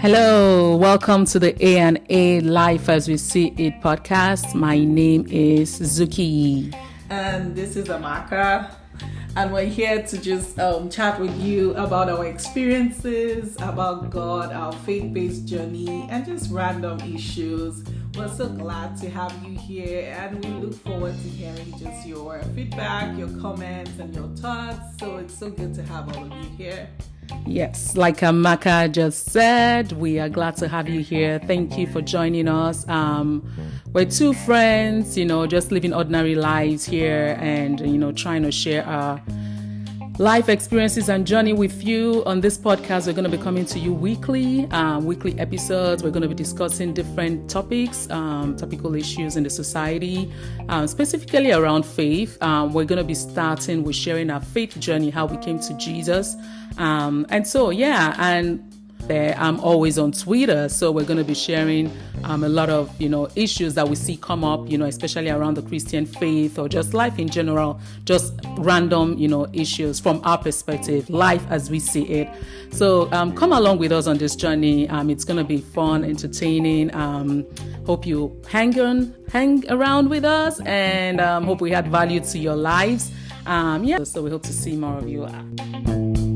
Hello, welcome to the A and A Life as We See It podcast. My name is Zuki. And this is Amaka. And we're here to just um, chat with you about our experiences, about God, our faith based journey, and just random issues. We're so glad to have you here, and we look forward to hearing just your feedback, your comments, and your thoughts. So it's so good to have all of you here. Yes, like Amaka just said, we are glad to have you here. Thank you for joining us. Um, we're two friends, you know, just living ordinary lives here and, you know, trying to share our life experiences and journey with you on this podcast. We're going to be coming to you weekly, um, weekly episodes. We're going to be discussing different topics, um, topical issues in the society, um, specifically around faith. Um, we're going to be starting with sharing our faith journey, how we came to Jesus. Um, and so, yeah, and there. I'm always on Twitter, so we're going to be sharing um, a lot of you know issues that we see come up, you know, especially around the Christian faith or just life in general, just random you know issues from our perspective, life as we see it. So um, come along with us on this journey. Um, it's going to be fun, entertaining. Um, hope you hang on, hang around with us, and um, hope we add value to your lives. Um, yeah, so we hope to see more of you.